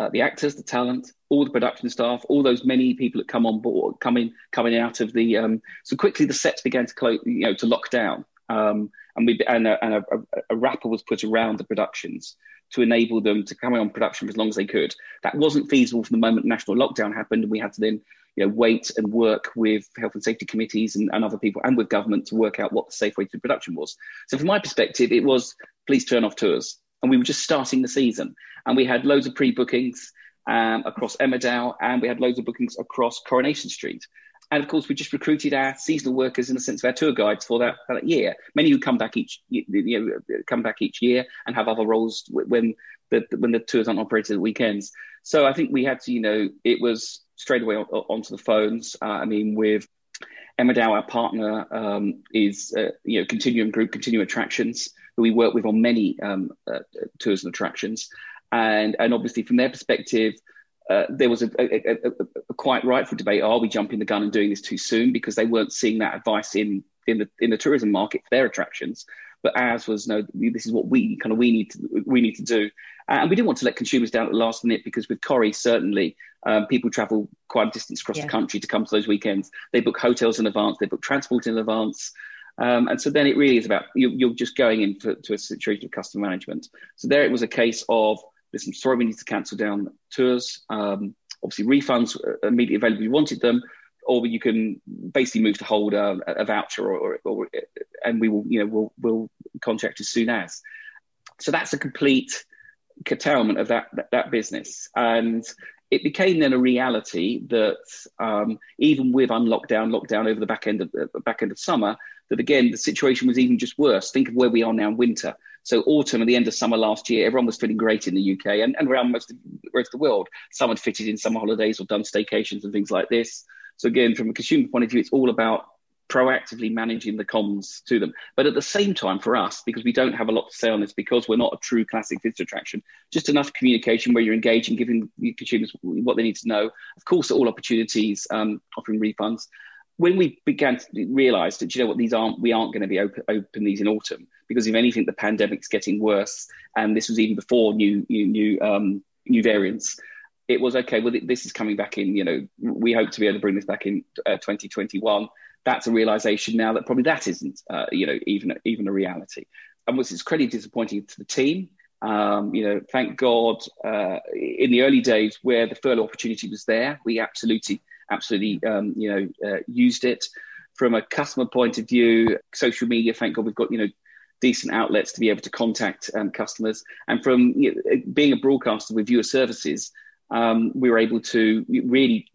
uh, the actors, the talent, all the production staff, all those many people that come on board, coming coming out of the. Um, so quickly, the sets began to close, you know, to lock down, um, and we and, a, and a, a, wrapper was put around the productions to enable them to come on production for as long as they could. That wasn't feasible from the moment national lockdown happened, and we had to then you know, wait and work with health and safety committees and, and other people and with government to work out what the safe way to production was. So from my perspective, it was please turn off tours. And we were just starting the season. And we had loads of pre-bookings um, across Emmerdale and we had loads of bookings across Coronation Street. And of course, we just recruited our seasonal workers in the sense of our tour guides for that, that year. Many who come back each, you know, come back each year and have other roles when the when the tours aren't operated at weekends. So I think we had to, you know, it was straight away on, onto the phones. Uh, I mean, with Emmerdale, our partner um, is uh, you know Continuum Group, Continuum Attractions, who we work with on many um, uh, tours and attractions, and and obviously from their perspective. Uh, there was a, a, a, a, quite rightful debate: Are we jumping the gun and doing this too soon? Because they weren't seeing that advice in in the in the tourism market for their attractions. But ours was no, this is what we kind of we need to we need to do, and we didn't want to let consumers down at the last minute because with Corrie certainly um, people travel quite a distance across yeah. the country to come to those weekends. They book hotels in advance, they book transport in advance. Um, and so then it really is about you, are just going into to a situation of customer management. So there it was a case of listen, sorry, we need to cancel down tours. Um, obviously, refunds immediately available. if You wanted them, or you can basically move to hold a, a voucher, or, or, or, and we will, you know, we'll we'll contact as soon as. So that's a complete curtailment of that that, that business, and it became then a reality that um, even with unlockdown, lockdown over the back end of the back end of summer, that again the situation was even just worse. Think of where we are now in winter. So autumn and the end of summer last year, everyone was feeling great in the UK and, and around most of the of the world. Some had fitted in summer holidays or done staycations and things like this. So again, from a consumer point of view, it's all about proactively managing the comms to them. But at the same time, for us, because we don't have a lot to say on this, because we're not a true classic visitor attraction, just enough communication where you're engaging, giving consumers what they need to know. Of course, all opportunities, um, offering refunds when we began to realize that you know what these aren't we aren't going to be open, open these in autumn because if anything the pandemic's getting worse and this was even before new new new um, new variants. It was okay well this is coming back in you know we hope to be able to bring this back in uh, 2021 that's a realization now that probably that isn't uh, you know even even a reality. And was it's incredibly disappointing to the team. Um, you know thank god uh, in the early days where the furlough opportunity was there we absolutely absolutely um, you know uh, used it from a customer point of view. Social media, thank God, we've got you know decent outlets to be able to contact um, customers. And from you know, being a broadcaster with viewer services, um, we were able to really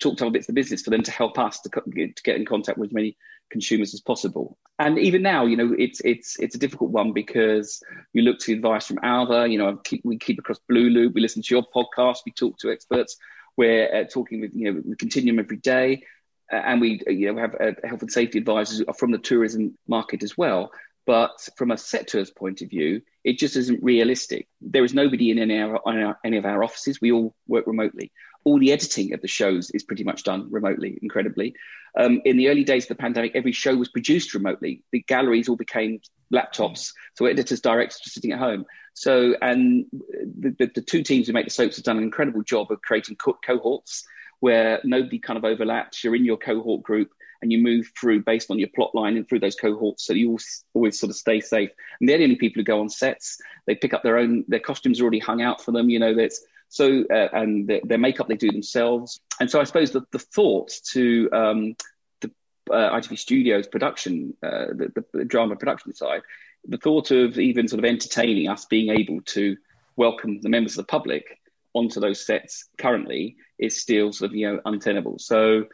talk to other bits of the business for them to help us to, to get in contact with as many consumers as possible. And even now, you know, it's it's it's a difficult one because you look to advice from Alva. You know, keep, we keep across Blooloop. We listen to your podcast. We talk to experts. We're uh, talking with you know the Continuum every day, uh, and we uh, you know have health and safety advisors from the tourism market as well. But from a sector's point of view, it just isn't realistic. There is nobody in any of our, any of our offices. We all work remotely. All the editing of the shows is pretty much done remotely, incredibly. Um, in the early days of the pandemic, every show was produced remotely. The galleries all became laptops, so editors, directors were sitting at home. So, and the, the, the, two teams who make the soaps have done an incredible job of creating co- cohorts where nobody kind of overlaps. You're in your cohort group and you move through based on your plot line and through those cohorts so you always sort of stay safe. And they're the only people who go on sets. They pick up their own, their costumes are already hung out for them, you know, that's so, uh, and their, their, makeup they do themselves. And so I suppose the, the thought to um, the uh, ITV Studios production, uh, the, the drama production side, the thought of even sort of entertaining us being able to welcome the members of the public onto those sets currently is still sort of you know untenable. So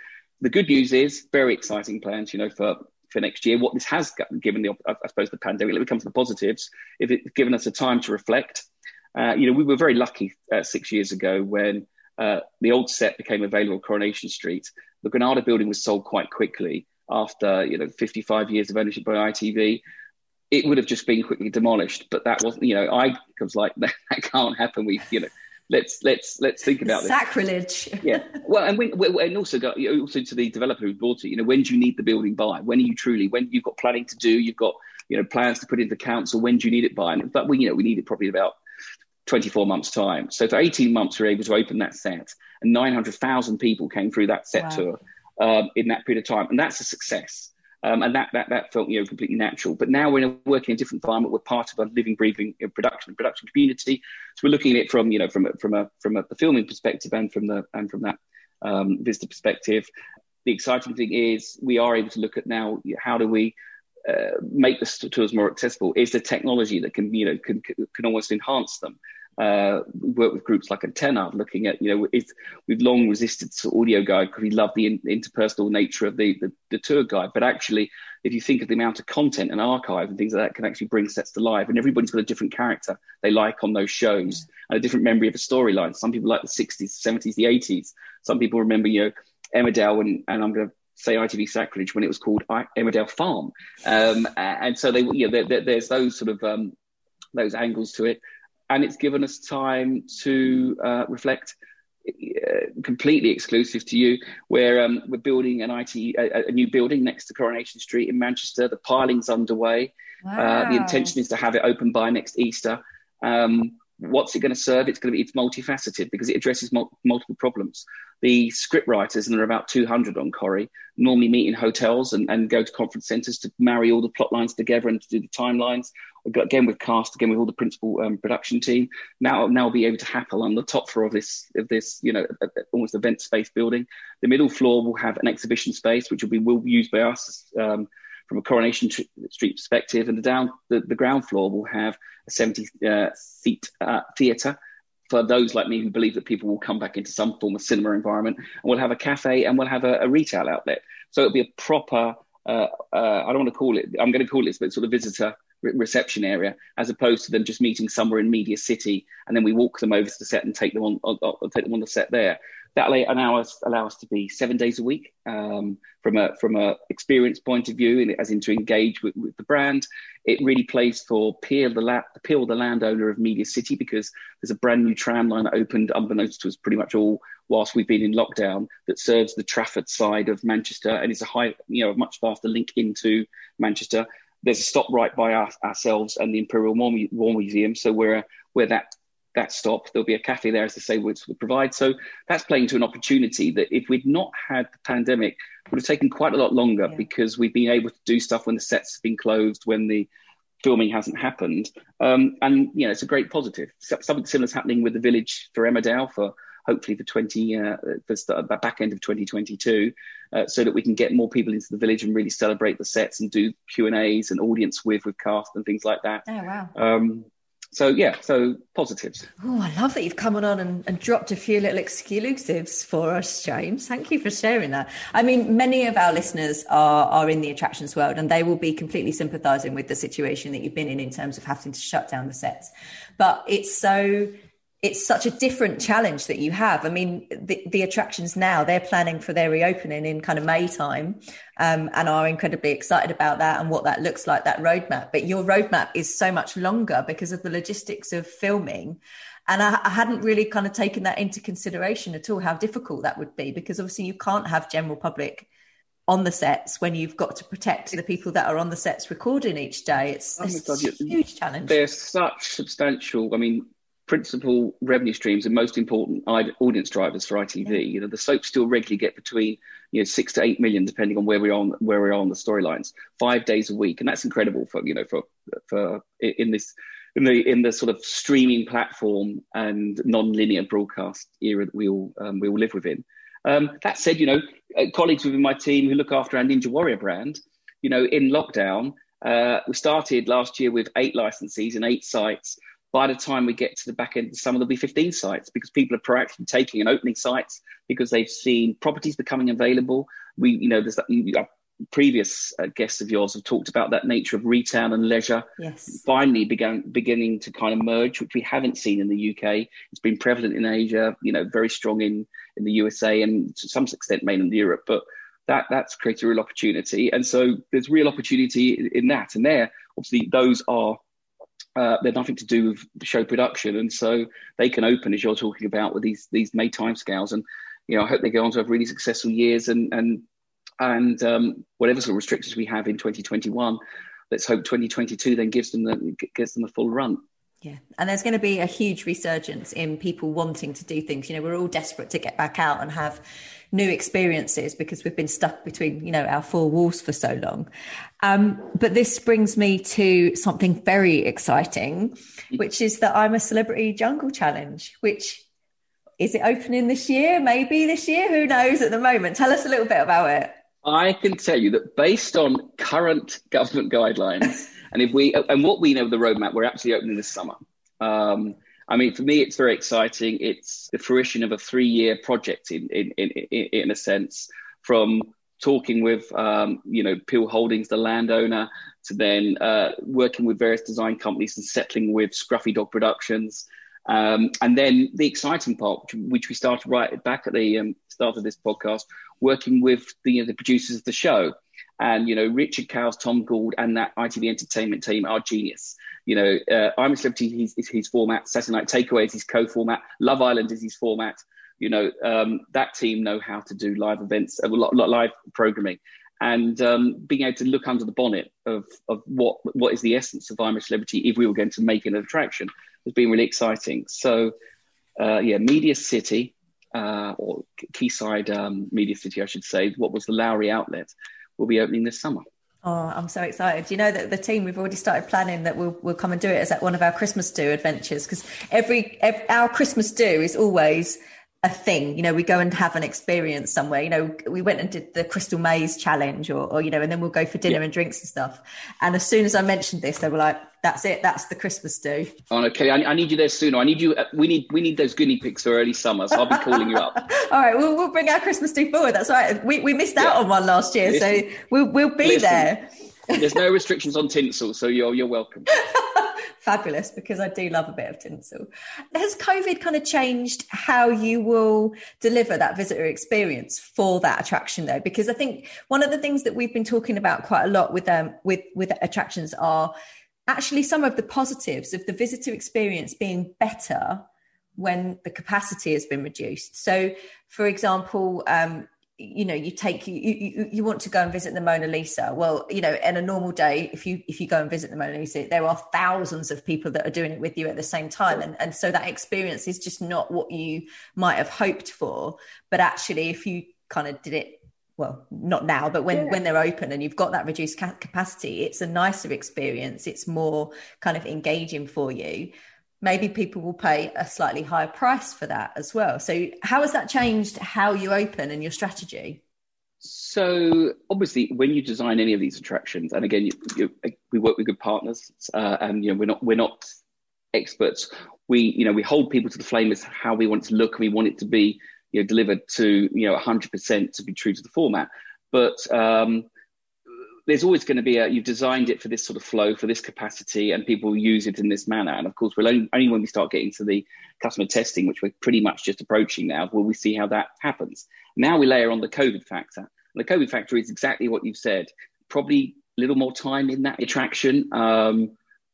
the good news is very exciting plans, you know, for for next year. What this has given the, I suppose, the pandemic. Let me come to the positives. If it's given us a time to reflect, uh, you know, we were very lucky uh, six years ago when uh, the old set became available on Coronation Street. The Granada building was sold quite quickly after you know 55 years of ownership by ITV it would have just been quickly demolished. But that wasn't, you know, I was like, that, that can't happen. We, you know, let's let's let's think about this sacrilege. Yeah. Well, and when, and also got also to the developer who bought it. You know, when do you need the building by? When are you truly? When you've got planning to do, you've got you know plans to put into council. When do you need it by? But we, you know, we need it probably about 24 months time. So for 18 months, we are able to open that set, and 900,000 people came through that set wow. tour um, in that period of time, and that's a success. Um, and that, that that felt you know completely natural. But now we're working in a different environment. We're part of a living, breathing production production community. So we're looking at it from you know from a, from a from a, filming perspective and from the and from that um, visitor perspective. The exciting thing is we are able to look at now how do we uh, make the tours more accessible? Is the technology that can you know can can almost enhance them? Uh, work with groups like Antenna, looking at, you know, we've long resisted audio guide because we love the in, interpersonal nature of the, the, the, tour guide. But actually, if you think of the amount of content and archive and things like that can actually bring sets to life, and everybody's got a different character they like on those shows and a different memory of a storyline. Some people like the 60s, 70s, the 80s. Some people remember, you know, Emmerdale and, and I'm going to say ITV Sacrilege when it was called Emmerdale Farm. Um, and so they, you know, there, there, there's those sort of um, those angles to it and it's given us time to uh, reflect uh, completely exclusive to you. Where um, we're building an IT, a, a, new building next to Coronation Street in Manchester. The piling's underway. Wow. Uh, the intention is to have it open by next Easter. Um, what's it going to serve? It's going to be it's multifaceted because it addresses mul- multiple problems. The script writers, and there are about 200 on Corrie, normally meet in hotels and, and go to conference centres to marry all the plot lines together and to do the timelines. Again with cast, again with all the principal um, production team. Now, now will be able to happen on the top floor of this of this, you know, almost event space building. The middle floor will have an exhibition space, which will be will be used by us. Um, from a Coronation Street perspective, and the down the, the ground floor will have a 70 uh, seat uh, theatre for those like me who believe that people will come back into some form of cinema environment, and we'll have a cafe and we'll have a, a retail outlet. So it'll be a proper. Uh, uh I don't want to call it. I'm going to call it, but sort of visitor reception area, as opposed to them just meeting somewhere in Media City and then we walk them over to the set and take them on, on, on take them on the set there that allow us allow us to be seven days a week um, from a from a experience point of view, and as in to engage with, with the brand. It really plays for Peel the la- Peel the landowner of Media City because there's a brand new tram line that opened unbeknownst to us pretty much all whilst we've been in lockdown that serves the Trafford side of Manchester and it's a high you know a much faster link into Manchester. There's a stop right by our, ourselves and the Imperial War, War Museum, so we're where that that stop. There'll be a cafe there, as I say, which would provide. So that's playing to an opportunity that if we'd not had the pandemic, would have taken quite a lot longer yeah. because we've been able to do stuff when the sets have been closed, when the filming hasn't happened. Um, and, you know, it's a great positive. Something similar is happening with the village for Emmerdale for hopefully for 20, uh, for the back end of 2022, uh, so that we can get more people into the village and really celebrate the sets and do Q and A's and audience with, with cast and things like that. Oh, wow. Um, so yeah, so positives. Oh, I love that you've come on and, and dropped a few little exclusives for us, James. Thank you for sharing that. I mean, many of our listeners are are in the attractions world, and they will be completely sympathising with the situation that you've been in in terms of having to shut down the sets. But it's so it's such a different challenge that you have. I mean, the, the attractions now, they're planning for their reopening in kind of May time um, and are incredibly excited about that and what that looks like, that roadmap. But your roadmap is so much longer because of the logistics of filming. And I, I hadn't really kind of taken that into consideration at all, how difficult that would be, because obviously you can't have general public on the sets when you've got to protect the people that are on the sets recording each day. It's, it's oh a huge challenge. There's such substantial, I mean, principal revenue streams and most important audience drivers for ITV. Yeah. You know, the soaps still regularly get between you know six to eight million, depending on where we are on where we are on the storylines, five days a week, and that's incredible for you know for for in this in the in the sort of streaming platform and non-linear broadcast era that we all um, we all live within. Um, that said, you know, uh, colleagues within my team who look after our Ninja Warrior brand, you know, in lockdown, uh, we started last year with eight licensees and eight sites by the time we get to the back end of the summer, there'll be 15 sites because people are proactively taking and opening sites because they've seen properties becoming available. We, you know, there's that, uh, previous uh, guests of yours have talked about that nature of retail and leisure yes. finally began beginning to kind of merge, which we haven't seen in the UK. It's been prevalent in Asia, you know, very strong in in the USA and to some extent mainland Europe, but that that's created a real opportunity. And so there's real opportunity in, in that. And there, obviously, those are uh, they're nothing to do with show production, and so they can open as you're talking about with these these May timescales. And you know, I hope they go on to have really successful years and and and um, whatever sort of restrictions we have in 2021. Let's hope 2022 then gives them the gives them the full run. Yeah. And there's going to be a huge resurgence in people wanting to do things. You know, we're all desperate to get back out and have new experiences because we've been stuck between you know our four walls for so long. Um, but this brings me to something very exciting which is that i'm a celebrity jungle challenge which is it opening this year? Maybe this year? Who knows at the moment? Tell us a little bit about it i can tell you that based on current government guidelines and if we and what we know of the roadmap we're actually opening this summer um, I mean, for me, it's very exciting. It's the fruition of a three-year project, in in in, in a sense, from talking with um, you know Peel Holdings, the landowner, to then uh, working with various design companies and settling with Scruffy Dog Productions. Um, and then the exciting part, which, which we started right back at the um, start of this podcast, working with the, you know, the producers of the show. And, you know, Richard Cowles, Tom Gould, and that ITV Entertainment team are genius. You know, uh, I'm a Celebrity is his format. Saturday Night Takeaway is his co-format. Love Island is his format. You know, um, that team know how to do live events, uh, live programming, and um, being able to look under the bonnet of, of what what is the essence of I'm a Celebrity if we were going to make an attraction has been really exciting. So, uh, yeah, Media City uh, or Quayside um, Media City, I should say, what was the Lowry outlet, will be opening this summer. Oh, I'm so excited. You know that the team, we've already started planning that we'll, we'll come and do it as at one of our Christmas do adventures because every, every, our Christmas do is always a thing. You know, we go and have an experience somewhere. You know, we went and did the Crystal Maze challenge or, or you know, and then we'll go for dinner yeah. and drinks and stuff. And as soon as I mentioned this, they were like, that's it. That's the Christmas do. Oh, okay. I, I need you there sooner. I need you. Uh, we need we need those guinea pigs for early summer. So I'll be calling you up. All right. We'll, we'll bring our Christmas do forward. That's right. We, we missed out yeah. on one last year. Listen, so we'll, we'll be listen, there. There's no restrictions on tinsel. So you're, you're welcome. fabulous because I do love a bit of tinsel. Has COVID kind of changed how you will deliver that visitor experience for that attraction though? Because I think one of the things that we've been talking about quite a lot with um with with attractions are actually some of the positives of the visitor experience being better when the capacity has been reduced. So, for example, um, you know you take you, you you want to go and visit the mona lisa. Well you know in a normal day if you if you go and visit the mona lisa there are thousands of people that are doing it with you at the same time. And and so that experience is just not what you might have hoped for. But actually if you kind of did it well not now but when yeah. when they're open and you've got that reduced capacity it's a nicer experience. It's more kind of engaging for you maybe people will pay a slightly higher price for that as well. So, how has that changed how you open and your strategy? So, obviously, when you design any of these attractions, and again, you, you, we work with good partners, uh, and you know we're not we're not experts. We you know we hold people to the flame as how we want it to look, we want it to be you know delivered to you know 100% to be true to the format. But um, there's always going to be a you've designed it for this sort of flow for this capacity and people use it in this manner. And of course we'll only, only when we start getting to the customer testing which we're pretty much just approaching now will we see how that happens. Now we layer on the covid factor. And the covid factor is exactly what you've said. Probably a little more time in that attraction. Um,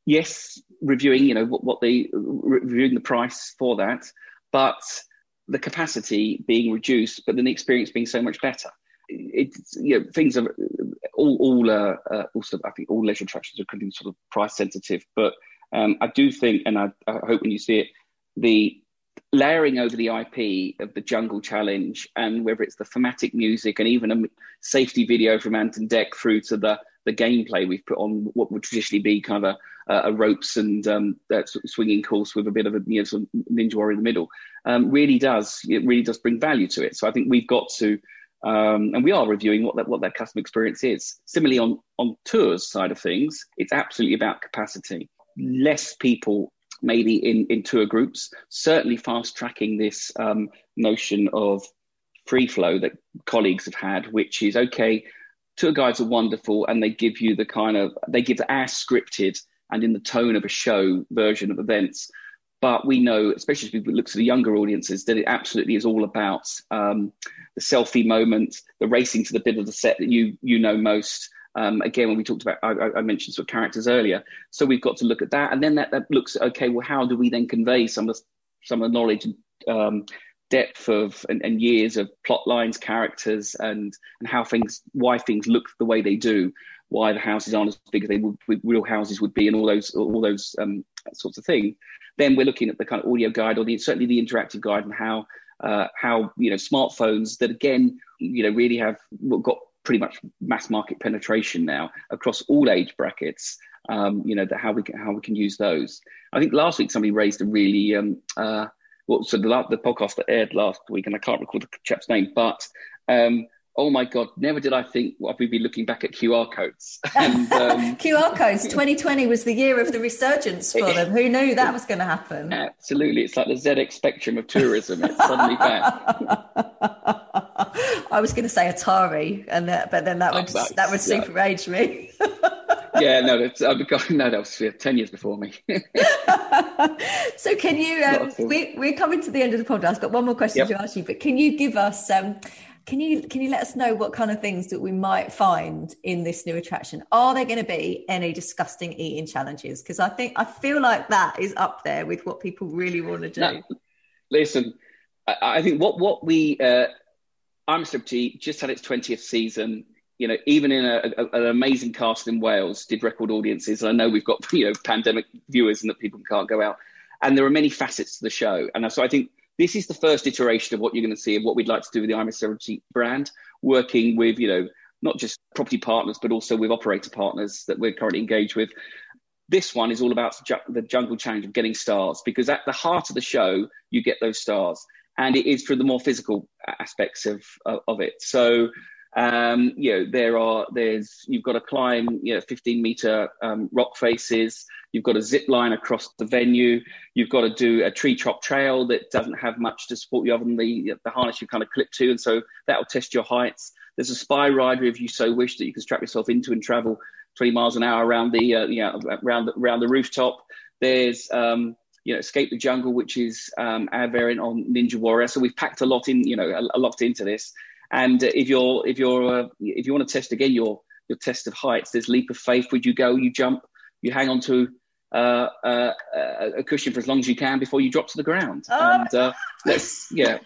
yes reviewing you know what, what they reviewing the price for that but the capacity being reduced but then the experience being so much better it's you know things are all all uh, uh, also I think all leisure attractions are going sort of price sensitive, but um, I do think, and I, I, hope when you see it, the layering over the IP of the Jungle Challenge, and whether it's the thematic music and even a safety video from Ant and Dec through to the the gameplay we've put on what would traditionally be kind of a, a ropes and um, swinging course with a bit of a you know, sort of ninja warrior in the middle, um, really does it really does bring value to it. So I think we've got to um, and we are reviewing what that what that customer experience is. Similarly, on on tours side of things, it's absolutely about capacity. Less people maybe in in tour groups. Certainly, fast tracking this um, notion of free flow that colleagues have had, which is okay. Tour guides are wonderful, and they give you the kind of they give as scripted and in the tone of a show version of events. But we know, especially as we look to the younger audiences, that it absolutely is all about um, the selfie moment, the racing to the bit of the set that you you know most. Um, again, when we talked about, I, I, mentioned sort of characters earlier, so we've got to look at that, and then that, that looks okay, well, how do we then convey some of the, some of the knowledge and um, depth of and, and, years of plot lines, characters, and and how things, why things look the way they do, why the houses aren't as big as they would, real houses would be, and all those all those um, sorts of things. Then we're looking at the kind of audio guide or the, certainly the interactive guide and how uh, how you know smartphones that again you know really have got pretty much mass market penetration now across all age brackets. Um, you know how we can, how we can use those. I think last week somebody raised a really um, uh, well, so the, the podcast that aired last week, and I can't recall the chap's name, but um, oh my god, never did I think what we'd be looking back at QR codes. And, um, QR codes. 2020 was the year of the resurgence for them. Who knew that was going to happen? Absolutely, it's like the ZX spectrum of tourism. It's suddenly back. I was going to say Atari, and that, but then that would oh, that would super yeah. age me. yeah, no, that's, I've got, no, that was yeah, 10 years before me. so can you, um, we, we're coming to the end of the podcast. I've got one more question yep. to ask you, but can you give us um, can you can you let us know what kind of things that we might find in this new attraction? Are there going to be any disgusting eating challenges? Because I think I feel like that is up there with what people really want to do. listen, I, I think what what we uh, I'm Celebrity just had its 20th season. You know, even in a, a, an amazing cast in Wales, did record audiences. And I know we've got you know pandemic viewers and that people can't go out, and there are many facets to the show. And so I think this is the first iteration of what you're going to see and what we'd like to do with the I'm a Celebrity brand, working with you know not just property partners but also with operator partners that we're currently engaged with. This one is all about the jungle challenge of getting stars because at the heart of the show you get those stars and it is for the more physical aspects of, of it. So. Um, you know, there are there's you've got to climb you know 15 meter um, rock faces. You've got a zip line across the venue. You've got to do a tree chop trail that doesn't have much to support you other than the the harness you kind of clip to, and so that will test your heights. There's a spy rider if you so wish that you can strap yourself into and travel 20 miles an hour around the uh, you know around the, around the rooftop. There's um, you know, Escape the Jungle, which is um, our variant on Ninja Warrior. So we've packed a lot in, you know, a, a lot into this. And if you're if you're uh, if you want to test again your your test of heights, there's leap of faith. Would you go? You jump. You hang on to uh, uh a cushion for as long as you can before you drop to the ground. Oh. And uh, let's yeah,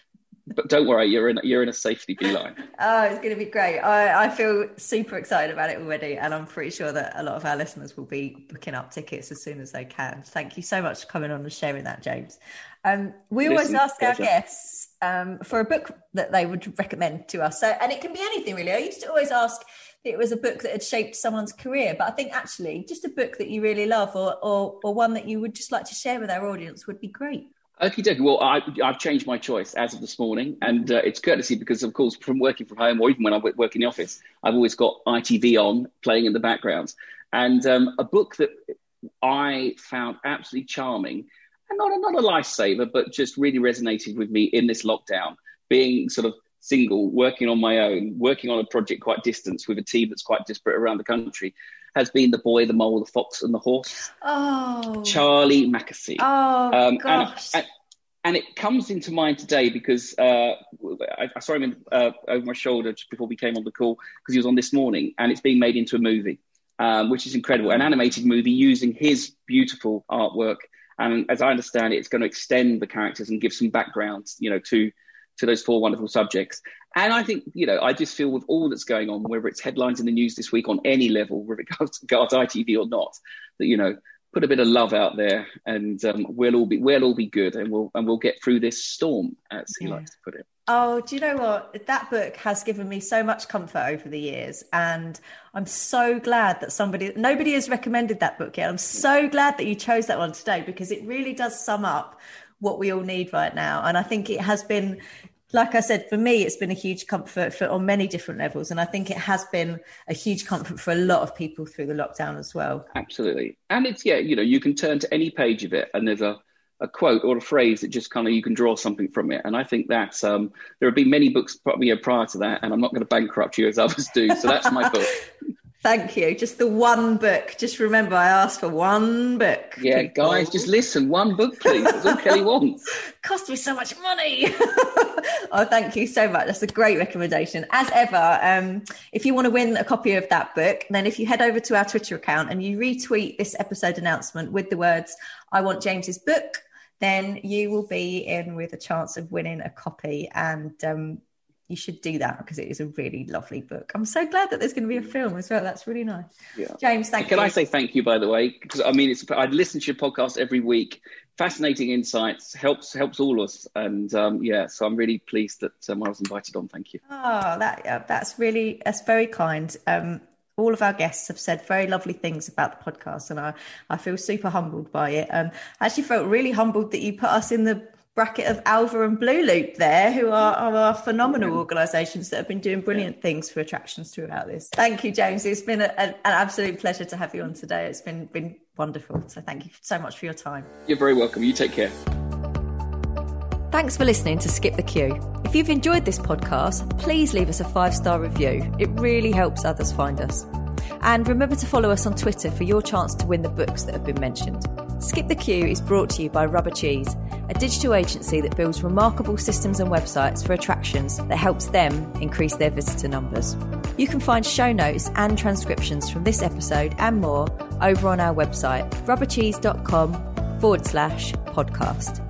but don't worry, you're in you're in a safety beeline. oh, it's going to be great. I, I feel super excited about it already, and I'm pretty sure that a lot of our listeners will be booking up tickets as soon as they can. Thank you so much for coming on and sharing that, James. Um, we Listen, always ask pleasure. our guests um, for a book that they would recommend to us. So, and it can be anything really. I used to always ask it was a book that had shaped someone's career, but I think actually just a book that you really love or, or, or one that you would just like to share with our audience would be great. Okay. Well, I, have changed my choice as of this morning, and uh, it's courtesy because, of course, from working from home or even when I work in the office, I've always got ITV on playing in the background. And um, a book that I found absolutely charming, and not a, not a lifesaver, but just really resonated with me in this lockdown, being sort of single, working on my own, working on a project quite distance with a team that's quite disparate around the country has been the boy, the mole, the fox, and the horse. Oh, Charlie Mackesy. Oh um, gosh. And, and, and, it comes into mind today because uh, I, I, saw him in, uh, over my shoulder just before we came on the call because he was on this morning, and it's being made into a movie, um, which is incredible, an animated movie using his beautiful artwork. And as I understand it, it's going to extend the characters and give some background, you know, to to those four wonderful subjects. And I think, you know, I just feel with all that's going on, whether it's headlines in the news this week on any level, with regards to ITV or not, that, you know, put a bit of love out there and um, we'll all be we'll all be good and we'll and we'll get through this storm, as he yeah. likes to put it. Oh, do you know what? That book has given me so much comfort over the years. And I'm so glad that somebody, nobody has recommended that book yet. I'm so glad that you chose that one today because it really does sum up what we all need right now. And I think it has been like I said, for me, it's been a huge comfort for on many different levels, and I think it has been a huge comfort for a lot of people through the lockdown as well. Absolutely, and it's yeah, you know, you can turn to any page of it, and there's a a quote or a phrase that just kind of you can draw something from it, and I think that um, there have been many books probably prior to that, and I'm not going to bankrupt you as others do, so that's my book. Thank you. Just the one book. Just remember, I asked for one book. Yeah, people. guys, just listen. One book, please. That's all Kelly wants. Cost me so much money. oh, thank you so much. That's a great recommendation. As ever, um, if you want to win a copy of that book, then if you head over to our Twitter account and you retweet this episode announcement with the words, I want James's book, then you will be in with a chance of winning a copy. And um, you should do that because it is a really lovely book. I'm so glad that there's going to be a film as well. That's really nice. Yeah. James, thank Can you. Can I say thank you, by the way? Because I mean, it's I listen to your podcast every week. Fascinating insights helps helps all us, and um, yeah, so I'm really pleased that um, I was invited on. Thank you. Oh, that yeah, that's really that's very kind. Um, all of our guests have said very lovely things about the podcast, and I, I feel super humbled by it. Um, I actually felt really humbled that you put us in the bracket of Alva and Blooloop there, who are, are phenomenal organisations that have been doing brilliant things for attractions throughout this. Thank you, James. It's been a, a, an absolute pleasure to have you on today. It's been been wonderful. So thank you so much for your time. You're very welcome. You take care. Thanks for listening to Skip the Queue. If you've enjoyed this podcast, please leave us a five star review. It really helps others find us. And remember to follow us on Twitter for your chance to win the books that have been mentioned. Skip the Queue is brought to you by Rubber Cheese, a digital agency that builds remarkable systems and websites for attractions that helps them increase their visitor numbers. You can find show notes and transcriptions from this episode and more over on our website, rubbercheese.com forward slash podcast.